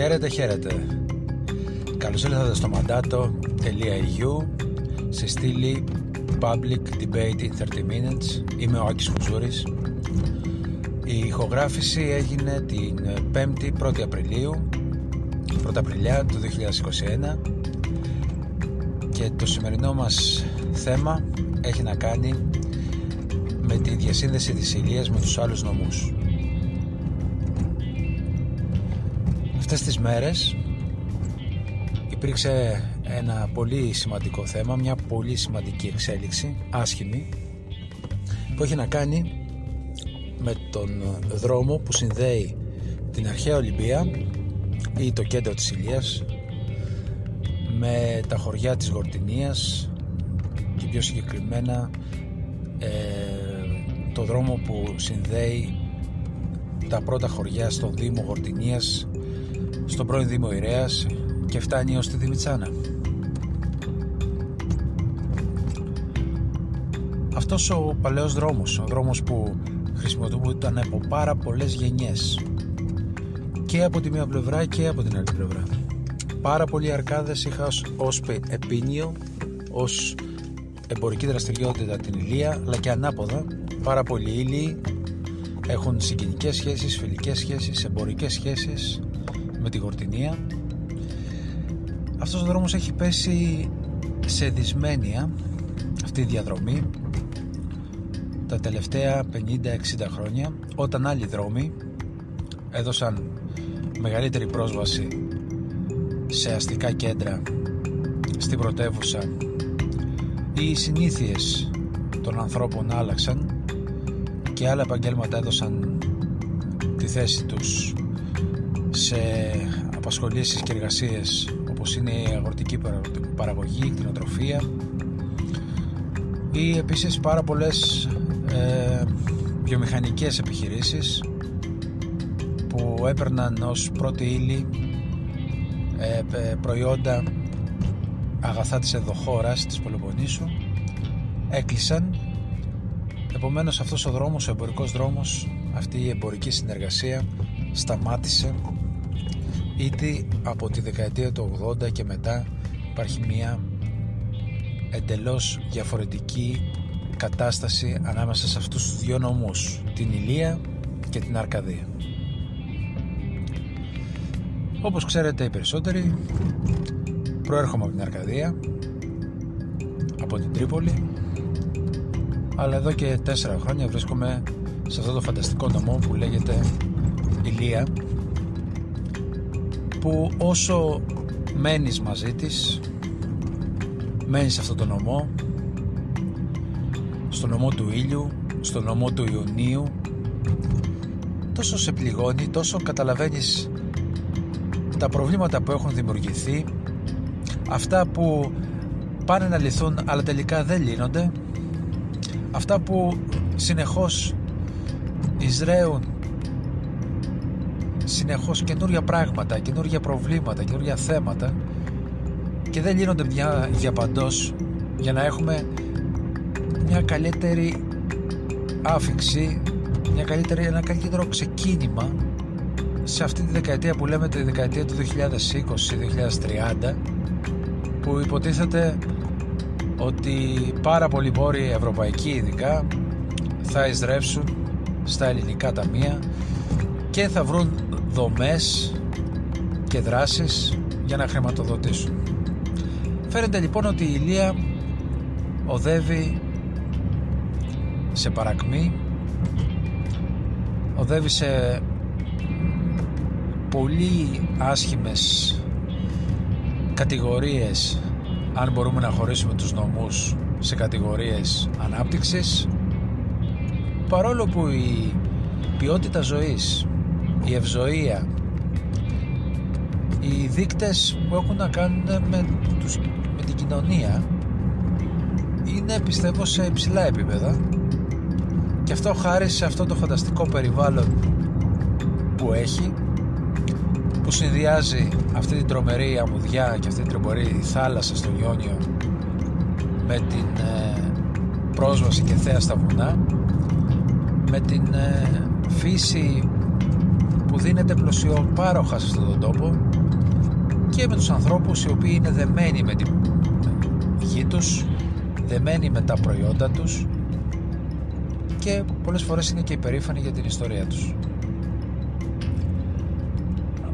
Χαίρετε, χαίρετε. Καλώς ήρθατε στο mandato.eu σε στήλη Public Debate in 30 Minutes. Είμαι ο Άκης Χουζούρης. Η ηχογράφηση έγινε την 5η 1η Απριλίου 1 Απριλιά του 2021 και το σημερινό μας θέμα έχει να κάνει με τη διασύνδεση της Ηλίας με τους άλλους νομούς. Αυτές τις μέρες υπήρξε ένα πολύ σημαντικό θέμα, μια πολύ σημαντική εξέλιξη, άσχημη, που έχει να κάνει με τον δρόμο που συνδέει την αρχαία Ολυμπία ή το κέντρο της Ηλίας με τα χωριά της Γορτινίας και πιο συγκεκριμένα ε, το δρόμο που συνδέει τα πρώτα χωριά στον Δήμο Γορτινίας στον πρώην Δήμο Ηρέας και φτάνει ως τη Δημητσάνα. Αυτός ο παλαιός δρόμος, ο δρόμος που χρησιμοποιούνταν από πάρα πολλές γενιές και από τη μία πλευρά και από την άλλη πλευρά. Πάρα πολλοί αρκάδες είχα ως, ως επίνιο, ως εμπορική δραστηριότητα την Ηλία, αλλά και ανάποδα. Πάρα πολλοί ήλιοι έχουν συγκινικές σχέσεις, φιλικές σχέσεις, εμπορικές σχέσεις με τη Γορτινία. Αυτός ο δρόμος έχει πέσει σε δυσμένεια αυτή η διαδρομή τα τελευταία 50-60 χρόνια όταν άλλοι δρόμοι έδωσαν μεγαλύτερη πρόσβαση σε αστικά κέντρα στην πρωτεύουσα ή οι συνήθειες των ανθρώπων άλλαξαν και άλλα επαγγέλματα έδωσαν τη θέση τους σε απασχολήσεις και εργασίες όπως είναι η αγροτική παραγωγή, η κτηνοτροφία ή επίσης πάρα πολλές ε, βιομηχανικές επιχειρήσεις που έπαιρναν ως πρώτη ύλη ε, προϊόντα αγαθά της εδωχώρας της Πελοποννήσου έκλεισαν. Επομένως αυτός ο δρόμος, ο εμπορικός δρόμος αυτή η εμπορική συνεργασία σταμάτησε ήδη από τη δεκαετία του 80 και μετά υπάρχει μια εντελώς διαφορετική κατάσταση ανάμεσα σε αυτούς τους δύο νομούς την Ηλία και την Αρκαδία. Όπως ξέρετε οι περισσότεροι προέρχομαι από την Αρκαδία από την Τρίπολη αλλά εδώ και τέσσερα χρόνια βρίσκομαι σε αυτό το φανταστικό νομό που λέγεται Ηλία που όσο μένεις μαζί της μένεις σε αυτό το νομό στο νομό του ήλιου στο νομό του Ιουνίου τόσο σε πληγώνει τόσο καταλαβαίνεις τα προβλήματα που έχουν δημιουργηθεί αυτά που πάνε να λυθούν αλλά τελικά δεν λύνονται αυτά που συνεχώς εισραίουν συνεχώς καινούργια πράγματα, καινούργια προβλήματα, καινούργια θέματα και δεν λύνονται μια για παντός για να έχουμε μια καλύτερη άφηξη, μια καλύτερη, ένα καλύτερο ξεκίνημα σε αυτή τη δεκαετία που λέμε τη δεκαετία του 2020-2030 που υποτίθεται ότι πάρα πολλοί πόροι ευρωπαϊκοί ειδικά θα εισρεύσουν στα ελληνικά ταμεία και θα βρουν δομές και δράσεις για να χρηματοδοτήσουν. Φαίνεται λοιπόν ότι η Ηλία οδεύει σε παρακμή οδεύει σε πολύ άσχημες κατηγορίες αν μπορούμε να χωρίσουμε τους νομούς σε κατηγορίες ανάπτυξης παρόλο που η ποιότητα ζωής η ευζοία. Οι δείκτες που έχουν να κάνουν με, τους, με την κοινωνία είναι πιστεύω σε υψηλά επίπεδα. Και αυτό χάρη σε αυτό το φανταστικό περιβάλλον που έχει που συνδυάζει αυτή την τρομερή αμμουδιά και αυτή την τρομερή θάλασσα στο Ιόνιο με την ε, πρόσβαση και θέα στα βουνά με την ε, φύση που δίνεται πλουσιοπάροχα σε αυτόν τον τόπο και με τους ανθρώπους οι οποίοι είναι δεμένοι με την γη τους, δεμένοι με τα προϊόντα τους και πολλές φορές είναι και υπερήφανοι για την ιστορία τους.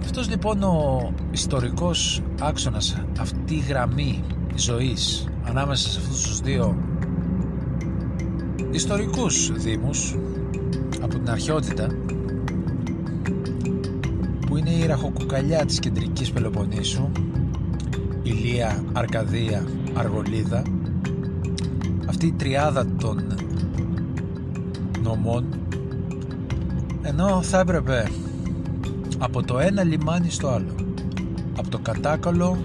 Αυτός λοιπόν ο ιστορικός άξονας, αυτή η γραμμή ζωής ανάμεσα σε αυτούς τους δύο ιστορικούς δήμους από την αρχαιότητα που είναι η ραχοκουκαλιά της κεντρικής Πελοποννήσου Ηλία, Αρκαδία, Αργολίδα αυτή η τριάδα των νομών ενώ θα έπρεπε από το ένα λιμάνι στο άλλο από το Κατάκολο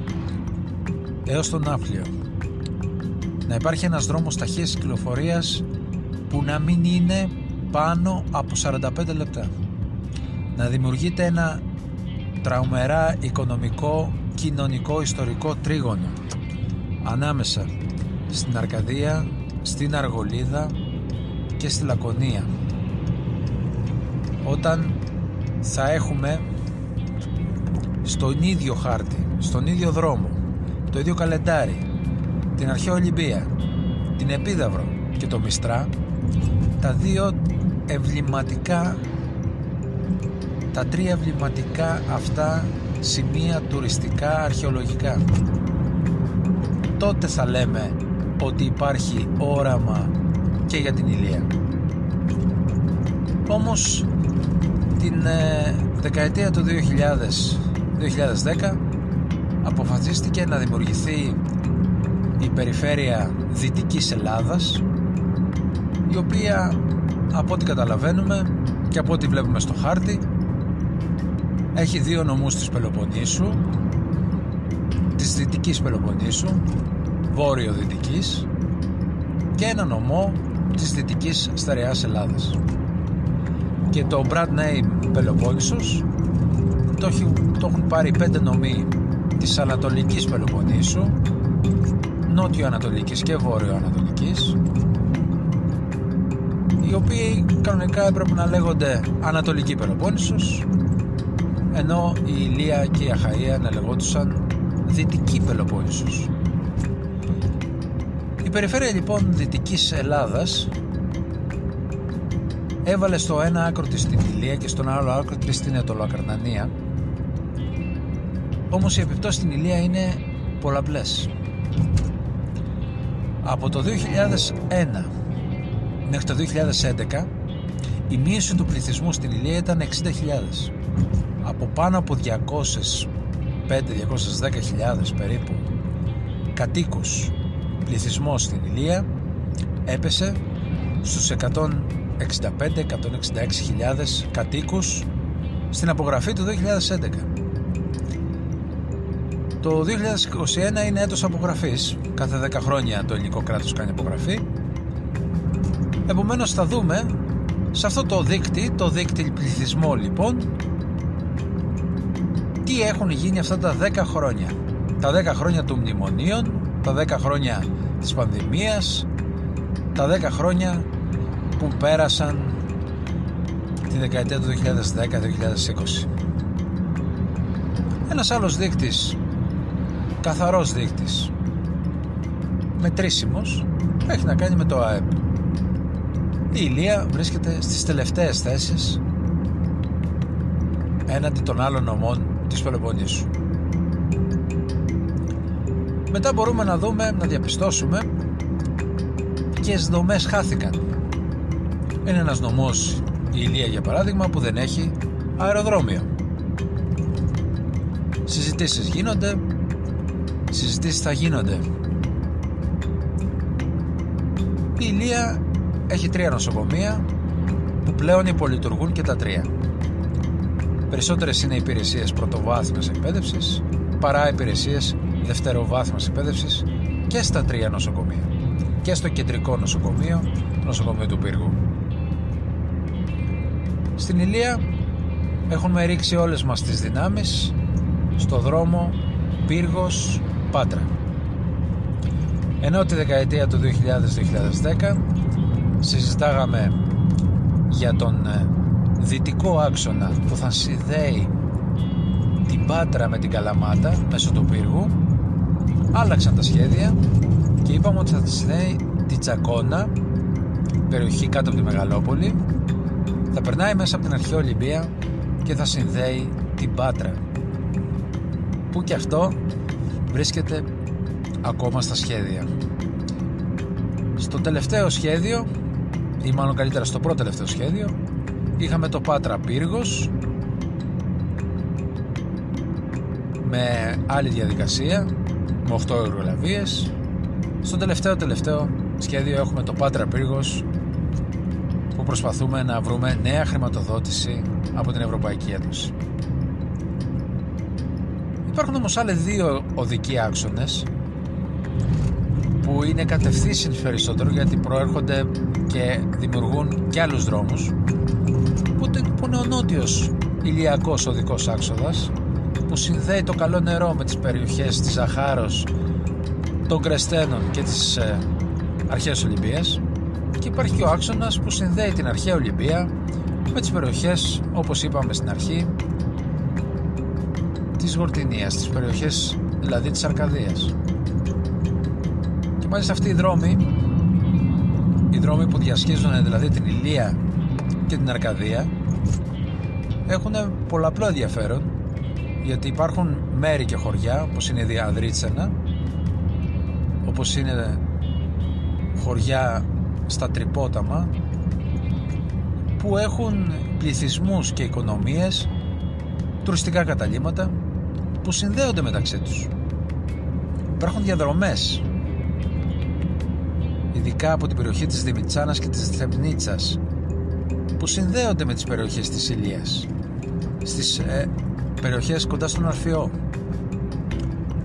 έως τον Ναύπλιο να υπάρχει ένας δρόμος ταχείας κυκλοφορίας που να μην είναι πάνω από 45 λεπτά. Να δημιουργείται ένα τραουμερά οικονομικό, κοινωνικό, ιστορικό τρίγωνο. Ανάμεσα στην Αρκαδία, στην Αργολίδα και στη Λακωνία. Όταν θα έχουμε στον ίδιο χάρτη, στον ίδιο δρόμο, το ίδιο καλεντάρι, την Αρχαία Ολυμπία, την Επίδαυρο και το Μιστρά, τα δύο εμβληματικά, τα τρία εμβληματικά αυτά σημεία τουριστικά αρχαιολογικά. Τότε θα λέμε ότι υπάρχει όραμα και για την Ηλία. Όμως την ε, δεκαετία του 2000, 2010 αποφασίστηκε να δημιουργηθεί η περιφέρεια Δυτικής Ελλάδας η οποία από ό,τι καταλαβαίνουμε και από ό,τι βλέπουμε στο χάρτη έχει δύο νομούς της Πελοποννήσου της Δυτικής Πελοποννήσου βόρειο-δυτικής και ένα νομό της Δυτικής Στερεάς Ελλάδας. Και το brand name Πελοπόννησος το, το έχουν πάρει πέντε νομοί της Ανατολικής Πελοποννήσου Νότιο-Ανατολικής και Βόρειο-Ανατολικής οι οποίοι κανονικά έπρεπε να λέγονται Ανατολική Πελοπόννησος ενώ η Ηλία και η Αχαΐα να λεγόντουσαν Δυτική Πελοπόννησος. Η περιφέρεια λοιπόν Δυτικής Ελλάδας έβαλε στο ένα άκρο της την Ηλία και στον άλλο άκρο της την Ετωλοακαρνανία όμως οι επιπτώσεις στην Ηλία είναι πολλαπλές. Από το 2001 μέχρι το 2011 η μείωση του πληθυσμού στην Ηλία ήταν 60.000 από πάνω από 205-210.000 περίπου κατοίκους πληθυσμός στην Ηλία έπεσε στους 165-166 χιλιάδες κατοίκους στην απογραφή του 2011. Το 2021 είναι έτος απογραφής. Κάθε 10 χρόνια το ελληνικό κράτος κάνει απογραφή. Επομένως θα δούμε σε αυτό το δίκτυ, το δίκτυ πληθυσμό λοιπόν, τι έχουν γίνει αυτά τα 10 χρόνια; Τα 10 χρόνια των μνημονίων, τα 10 χρόνια της πανδημίας, τα 10 χρόνια που πέρασαν τη δεκαετία του 2010-2020. Ένας άλλος δείκτης, καθαρός δείκτης, μετρήσιμος, έχει να κάνει με το ΑΕΠ. Η Ηλία βρίσκεται στις τελευταίες θέσεις έναντι των άλλων νομών της Πελοποννήσου. Μετά μπορούμε να δούμε, να διαπιστώσουμε ποιες δομές χάθηκαν. Είναι ένας νομός η Ηλία για παράδειγμα που δεν έχει αεροδρόμιο. Συζητήσεις γίνονται συζητήσεις θα γίνονται. Η Ηλία έχει τρία νοσοκομεία που πλέον υπολειτουργούν και τα τρία περισσότερες είναι υπηρεσίες πρωτοβάθμιας εκπαίδευσης παρά υπηρεσίες δευτεροβάθμιας εκπαίδευσης και στα τρία νοσοκομεία και στο κεντρικό νοσοκομείο το νοσοκομείο του Πύργου στην Ηλία έχουμε ρίξει όλες μας τις δυνάμεις στο δρόμο Πύργος Πάτρα. Ενώ τη δεκαετία του 2000-2010 συζητάγαμε για τον ε, δυτικό άξονα που θα συνδέει την Πάτρα με την Καλαμάτα μέσω του πύργου. Άλλαξαν τα σχέδια και είπαμε ότι θα τη συνδέει την Τσακώνα περιοχή κάτω από τη Μεγαλόπολη. Θα περνάει μέσα από την αρχαία Ολυμπία και θα συνδέει την Πάτρα που και αυτό βρίσκεται ακόμα στα σχέδια. Στο τελευταίο σχέδιο ή μάλλον καλύτερα στο πρώτο τελευταίο σχέδιο είχαμε το Πάτρα Πύργος με άλλη διαδικασία με 8 εργολαβίες στο τελευταίο τελευταίο σχέδιο έχουμε το Πάτρα Πύργος που προσπαθούμε να βρούμε νέα χρηματοδότηση από την Ευρωπαϊκή Ένωση. Υπάρχουν όμως άλλοι δύο οδικοί άξονες που είναι κατευθύνσεις περισσότερο γιατί προέρχονται και δημιουργούν και άλλους δρόμους που είναι ο νότιος ηλιακός οδικός άξοδας που συνδέει το καλό νερό με τις περιοχές της Ζαχάρος, των Κρεστένων και της ε, Αρχαίας Ολυμπίας. Και υπάρχει και ο άξονας που συνδέει την Αρχαία Ολυμπία με τις περιοχές όπως είπαμε στην αρχή της Γορτινίας, τις περιοχές δηλαδή της Αρκαδίας. Και μάλιστα αυτοί οι δρόμοι οι δρόμοι που διασχίζουν δηλαδή την Ηλία και την Αρκαδία έχουν πολλαπλό ενδιαφέρον γιατί υπάρχουν μέρη και χωριά όπως είναι η Διαδρίτσενα όπως είναι χωριά στα Τρυπόταμα που έχουν πληθυσμούς και οικονομίες τουριστικά καταλήματα που συνδέονται μεταξύ τους. Υπάρχουν διαδρομές ειδικά από την περιοχή της Δημητσάνας και της Θεμνίτσας που συνδέονται με τις περιοχές της Ηλίας. Στις ε, περιοχές κοντά στον Αρφιό.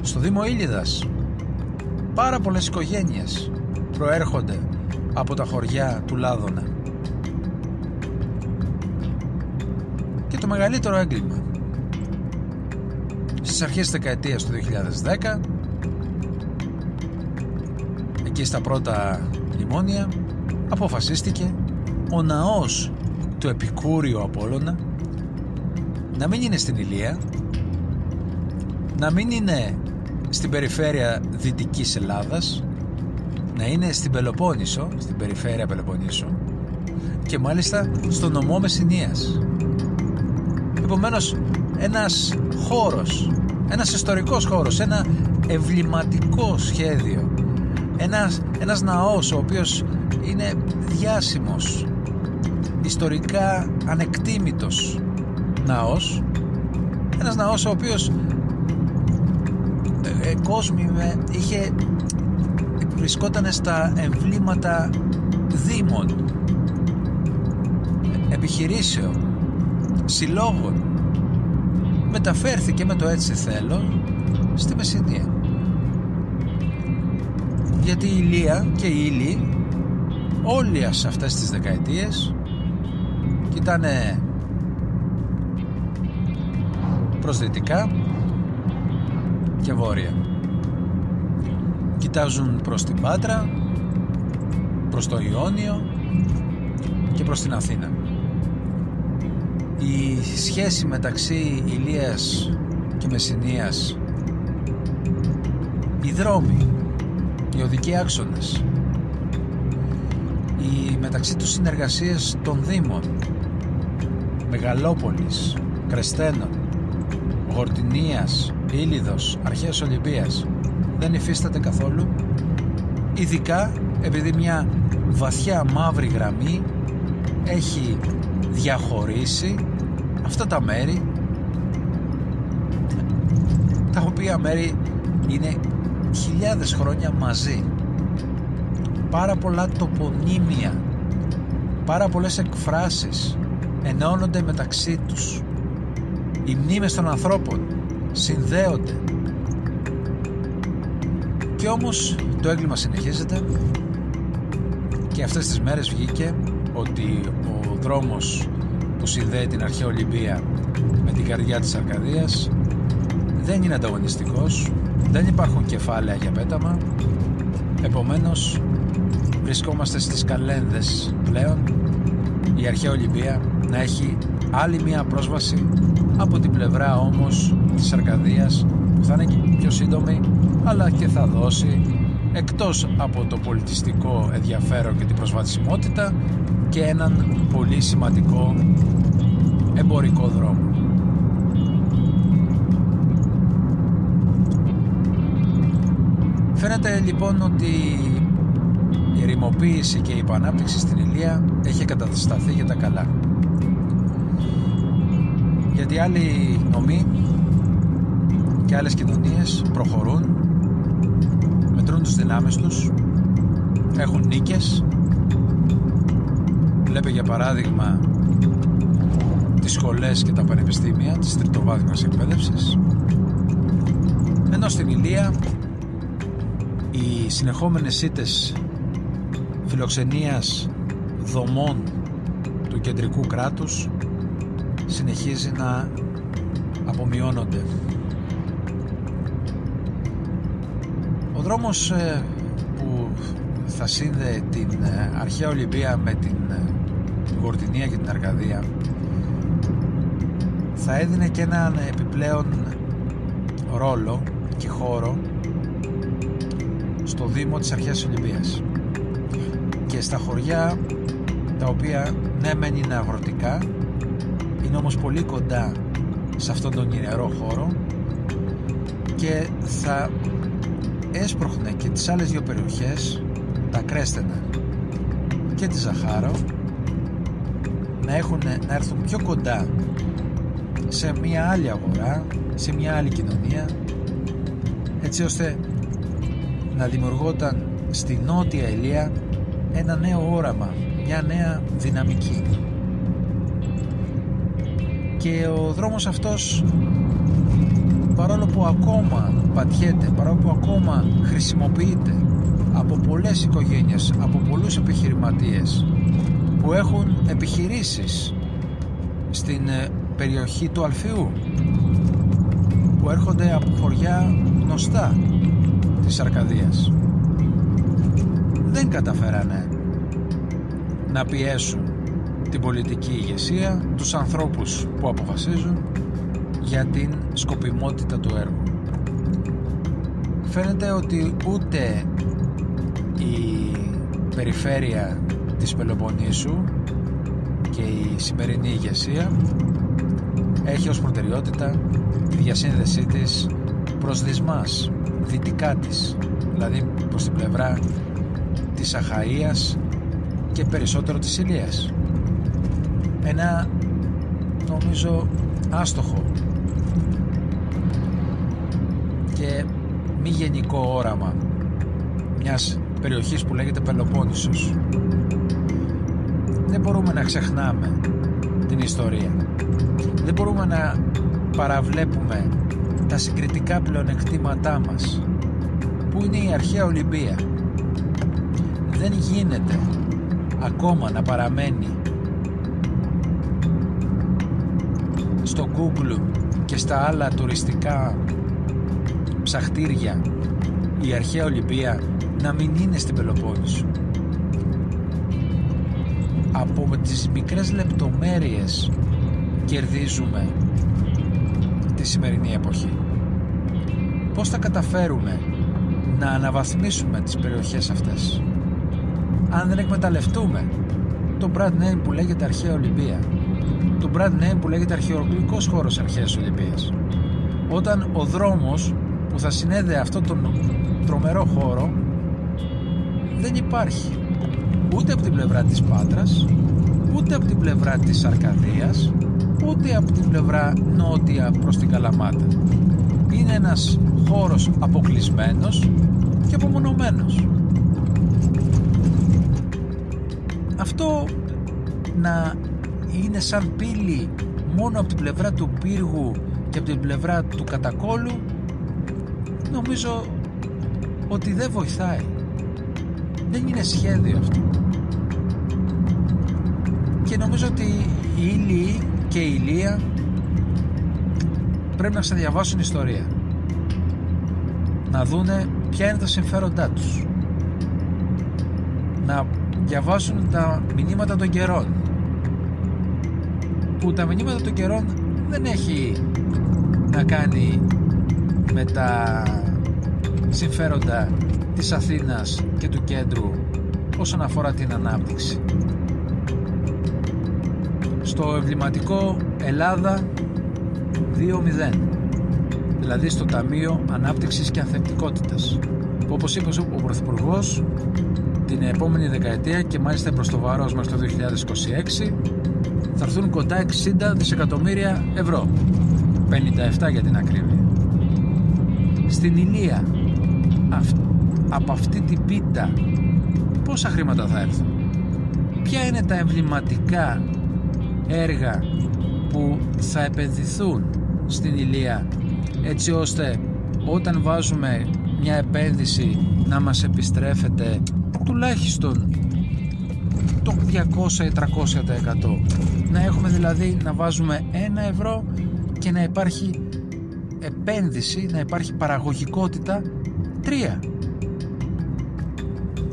Στο Δήμο Ήλιδας. Πάρα πολλές οικογένειες προέρχονται από τα χωριά του Λάδωνα. Και το μεγαλύτερο έγκλημα. Στις αρχές της δεκαετίας του 2010 εκεί στα πρώτα μνημόνια αποφασίστηκε ο ναός του Επικούριου Απόλλωνα να μην είναι στην Ηλία να μην είναι στην περιφέρεια Δυτικής Ελλάδας να είναι στην Πελοπόννησο στην περιφέρεια Πελοποννήσου και μάλιστα στο νομό Μεσσηνίας. Επομένως ένας χώρος ένας ιστορικός χώρος ένα ευληματικό σχέδιο ένας, ένας ναός ο οποίος είναι διάσημος ιστορικά ανεκτήμητος ναός. Ένας ναός ο οποίος ε, ε με, είχε βρισκόταν στα εμβλήματα δήμων επιχειρήσεων συλλόγων. Μεταφέρθηκε με το έτσι θέλω στη Μεσσηνία. Γιατί η Ηλία και η Ήλη όλοι σε αυτές τις δεκαετίες κοιτάνε προς δυτικά και βόρεια. Κοιτάζουν προς την Πάτρα προς το Ιόνιο και προς την Αθήνα. Η σχέση μεταξύ Ηλίας και Μεσσηνίας οι δρόμοι οι οδικοί άξονες οι μεταξύ τους συνεργασίες των Δήμων Μεγαλόπολης, Κρεστένων Γορτινίας, Ήλιδος, Αρχαίας Ολυμπίας δεν υφίσταται καθόλου ειδικά επειδή μια βαθιά μαύρη γραμμή έχει διαχωρίσει αυτά τα μέρη. Τα οποία μέρη είναι χιλιάδες χρόνια μαζί πάρα πολλά τοπονύμια πάρα πολλές εκφράσεις ενώνονται μεταξύ τους. Οι μνήμες των ανθρώπων συνδέονται. Και όμως το έγκλημα συνεχίζεται. Και αυτές τις μέρες βγήκε ότι ο δρόμος που συνδέει την αρχαία Ολυμπία με την καρδιά της Αρκαδίας δεν είναι ανταγωνιστικός δεν υπάρχουν κεφάλαια για πέταμα. Επομένως βρισκόμαστε στις καλένδες πλέον η αρχαία Ολυμπία να έχει άλλη μία πρόσβαση από την πλευρά όμως της Αρκαδίας που θα είναι πιο σύντομη αλλά και θα δώσει εκτός από το πολιτιστικό ενδιαφέρον και την προσβασιμότητα και έναν πολύ σημαντικό εμπορικό δρόμο. Φαίνεται λοιπόν ότι η ερημοποίηση και η επανάπτυξη στην Ηλία έχει κατασταθεί για τα καλά. Γιατί άλλοι νομοί και άλλες κοινωνίες προχωρούν, μετρούν τους δυνάμεις τους, έχουν νίκες. Βλέπε για παράδειγμα τις σχολές και τα πανεπιστήμια της τριτοβάθμιας εκπαίδευσης. Ενώ στην Ηλία οι συνεχόμενες σύντες φιλοξενίας δομών του κεντρικού κράτους συνεχίζει να απομειώνονται. Ο δρόμος ε, που θα σύνδεε την ε, αρχαία Ολυμπία με την ε, Γορτινία και την Αρκαδία θα έδινε και έναν επιπλέον ρόλο και χώρο στο Δήμο της Αρχαίας Ολυμπίας και στα χωριά τα οποία ναι μεν είναι αγροτικά είναι όμως πολύ κοντά σε αυτόν τον ιερό χώρο και θα έσπροχνε και τις άλλες δύο περιοχές τα Κρέστενα και τη Ζαχάρο να, έχουν, να έρθουν πιο κοντά σε μια άλλη αγορά σε μια άλλη κοινωνία έτσι ώστε να δημιουργόταν στη Νότια Ηλία ένα νέο όραμα, μια νέα δυναμική. Και ο δρόμος αυτός παρόλο που ακόμα πατιέται, παρόλο που ακόμα χρησιμοποιείται από πολλές οικογένειες, από πολλούς επιχειρηματίες που έχουν επιχειρήσεις στην ε, περιοχή του Αλφιού που έρχονται από χωριά γνωστά της Αρκαδίας δεν καταφέρανε να πιέσουν την πολιτική ηγεσία, τους ανθρώπους που αποφασίζουν για την σκοπιμότητα του έργου. Φαίνεται ότι ούτε η περιφέρεια της Πελοποννήσου και η σημερινή ηγεσία έχει ως προτεραιότητα τη διασύνδεσή της προς δυσμάς, δυτικά της, δηλαδή προς την πλευρά της Αχαΐας και περισσότερο της Ηλίας. Ένα νομίζω άστοχο και μη γενικό όραμα μιας περιοχής που λέγεται Πελοπόννησος. Δεν μπορούμε να ξεχνάμε την ιστορία. Δεν μπορούμε να παραβλέπουμε τα συγκριτικά πλεονεκτήματά μας που είναι η αρχαία Ολυμπία; Δεν γίνεται ακόμα να παραμένει στο Google και στα άλλα τουριστικά ψαχτήρια η αρχαία Ολυμπία να μην είναι στην Πελοπόννησο. Από τις μικρές λεπτομέρειες κερδίζουμε τη σημερινή εποχή. Πώς θα καταφέρουμε να αναβαθμίσουμε τις περιοχές αυτές; Αν δεν εκμεταλλευτούμε το brand name που λέγεται Αρχαία Ολυμπία το brand name που λέγεται Αρχαιολογικός χώρος Αρχαίας Ολυμπίας όταν ο δρόμος που θα συνέδεε αυτό τον τρομερό χώρο δεν υπάρχει. Ούτε από την πλευρά της Πάτρας ούτε από την πλευρά της Αρκαδίας ούτε από την πλευρά νότια προς την Καλαμάτα. Είναι ένας χώρος αποκλεισμένος και απομονωμένος αυτό να είναι σαν πύλη μόνο από την πλευρά του πύργου και από την πλευρά του κατακόλου νομίζω ότι δεν βοηθάει. Δεν είναι σχέδιο αυτό. Και νομίζω ότι οι Ήλιοι και η Ηλία πρέπει να διαβάσουν ιστορία. Να δούνε ποια είναι τα συμφέροντά τους. Να διαβάσουν τα μηνύματα των καιρών που τα μηνύματα των καιρών δεν έχει να κάνει με τα συμφέροντα της Αθήνας και του κέντρου όσον αφορά την ανάπτυξη. Στο εμβληματικό Ελλάδα 2.0 δηλαδή στο Ταμείο Ανάπτυξης και Ανθεκτικότητας που όπως είπε ο Πρωθυπουργός την επόμενη δεκαετία και μάλιστα προς το βάρος μας το 2026 θα έρθουν κοντά 60 δισεκατομμύρια ευρώ. 57 για την ακρίβεια. Στην Ηλία από αυτή την πίτα πόσα χρήματα θα έρθουν; Ποια είναι τα εμβληματικά έργα που θα επενδυθούν στην Ηλία έτσι ώστε όταν βάζουμε μια επένδυση να μας επιστρέφεται τουλάχιστον το 200 ή 300% να έχουμε δηλαδή να βάζουμε ένα ευρώ και να υπάρχει επένδυση, να υπάρχει παραγωγικότητα τρία.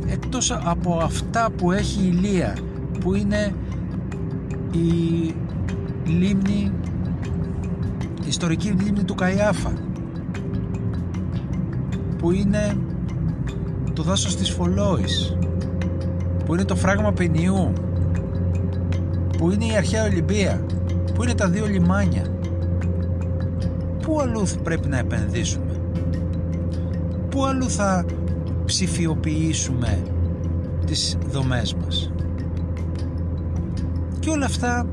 Εκτός από αυτά που έχει η Λία που είναι η λίμνη η ιστορική λίμνη του Καϊάφα που είναι το δάσος της Φολόης που είναι το φράγμα Πενιού που είναι η αρχαία Ολυμπία που είναι τα δύο λιμάνια. Πού αλλού πρέπει να επενδύσουμε; Πού αλλού θα ψηφιοποιήσουμε τις δομές μας; Και όλα αυτά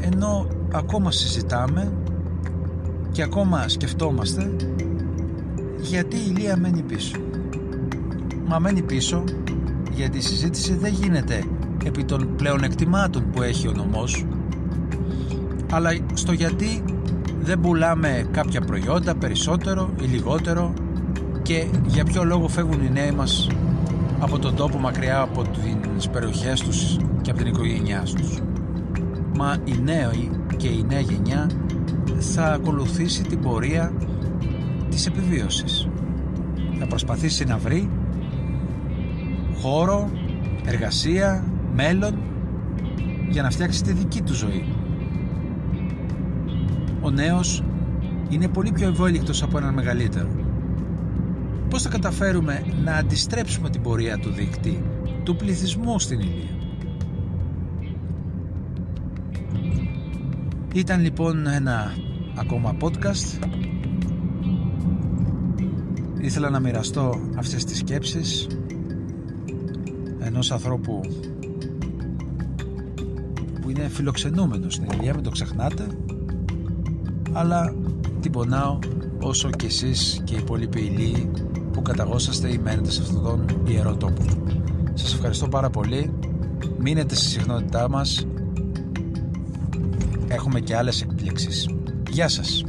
ενώ ακόμα συζητάμε και ακόμα σκεφτόμαστε γιατί η Ηλία μένει πίσω μα μένει πίσω γιατί η συζήτηση δεν γίνεται επί των πλέον εκτιμάτων που έχει ο νομός αλλά στο γιατί δεν πουλάμε κάποια προϊόντα περισσότερο ή λιγότερο και για ποιο λόγο φεύγουν οι νέοι μας από τον τόπο μακριά από τις περιοχές τους και από την οικογένειά τους. Μα οι νέοι και η νέα γενιά θα ακολουθήσει την πορεία της επιβίωσης. Θα προσπαθήσει να βρει χώρο, εργασία, μέλλον για να φτιάξει τη δική του ζωή. Ο νέος είναι πολύ πιο ευέλικτος από έναν μεγαλύτερο. Πώς θα καταφέρουμε να αντιστρέψουμε την πορεία του δίκτυ του πληθυσμού στην Ηλία. Ήταν λοιπόν ένα ακόμα podcast ήθελα να μοιραστώ αυτές τις σκέψεις ενός ανθρώπου που είναι φιλοξενούμενος στην Ηλία, μην το ξεχνάτε αλλά την πονάω όσο και εσείς και οι υπόλοιποι ηλίοι που καταγόσαστε ή μένετε σε αυτόν τον ιερό τόπο. Σας ευχαριστώ πάρα πολύ. Μείνετε στη συχνότητά μας. Έχουμε και άλλες εκπλήξεις. Γεια σας.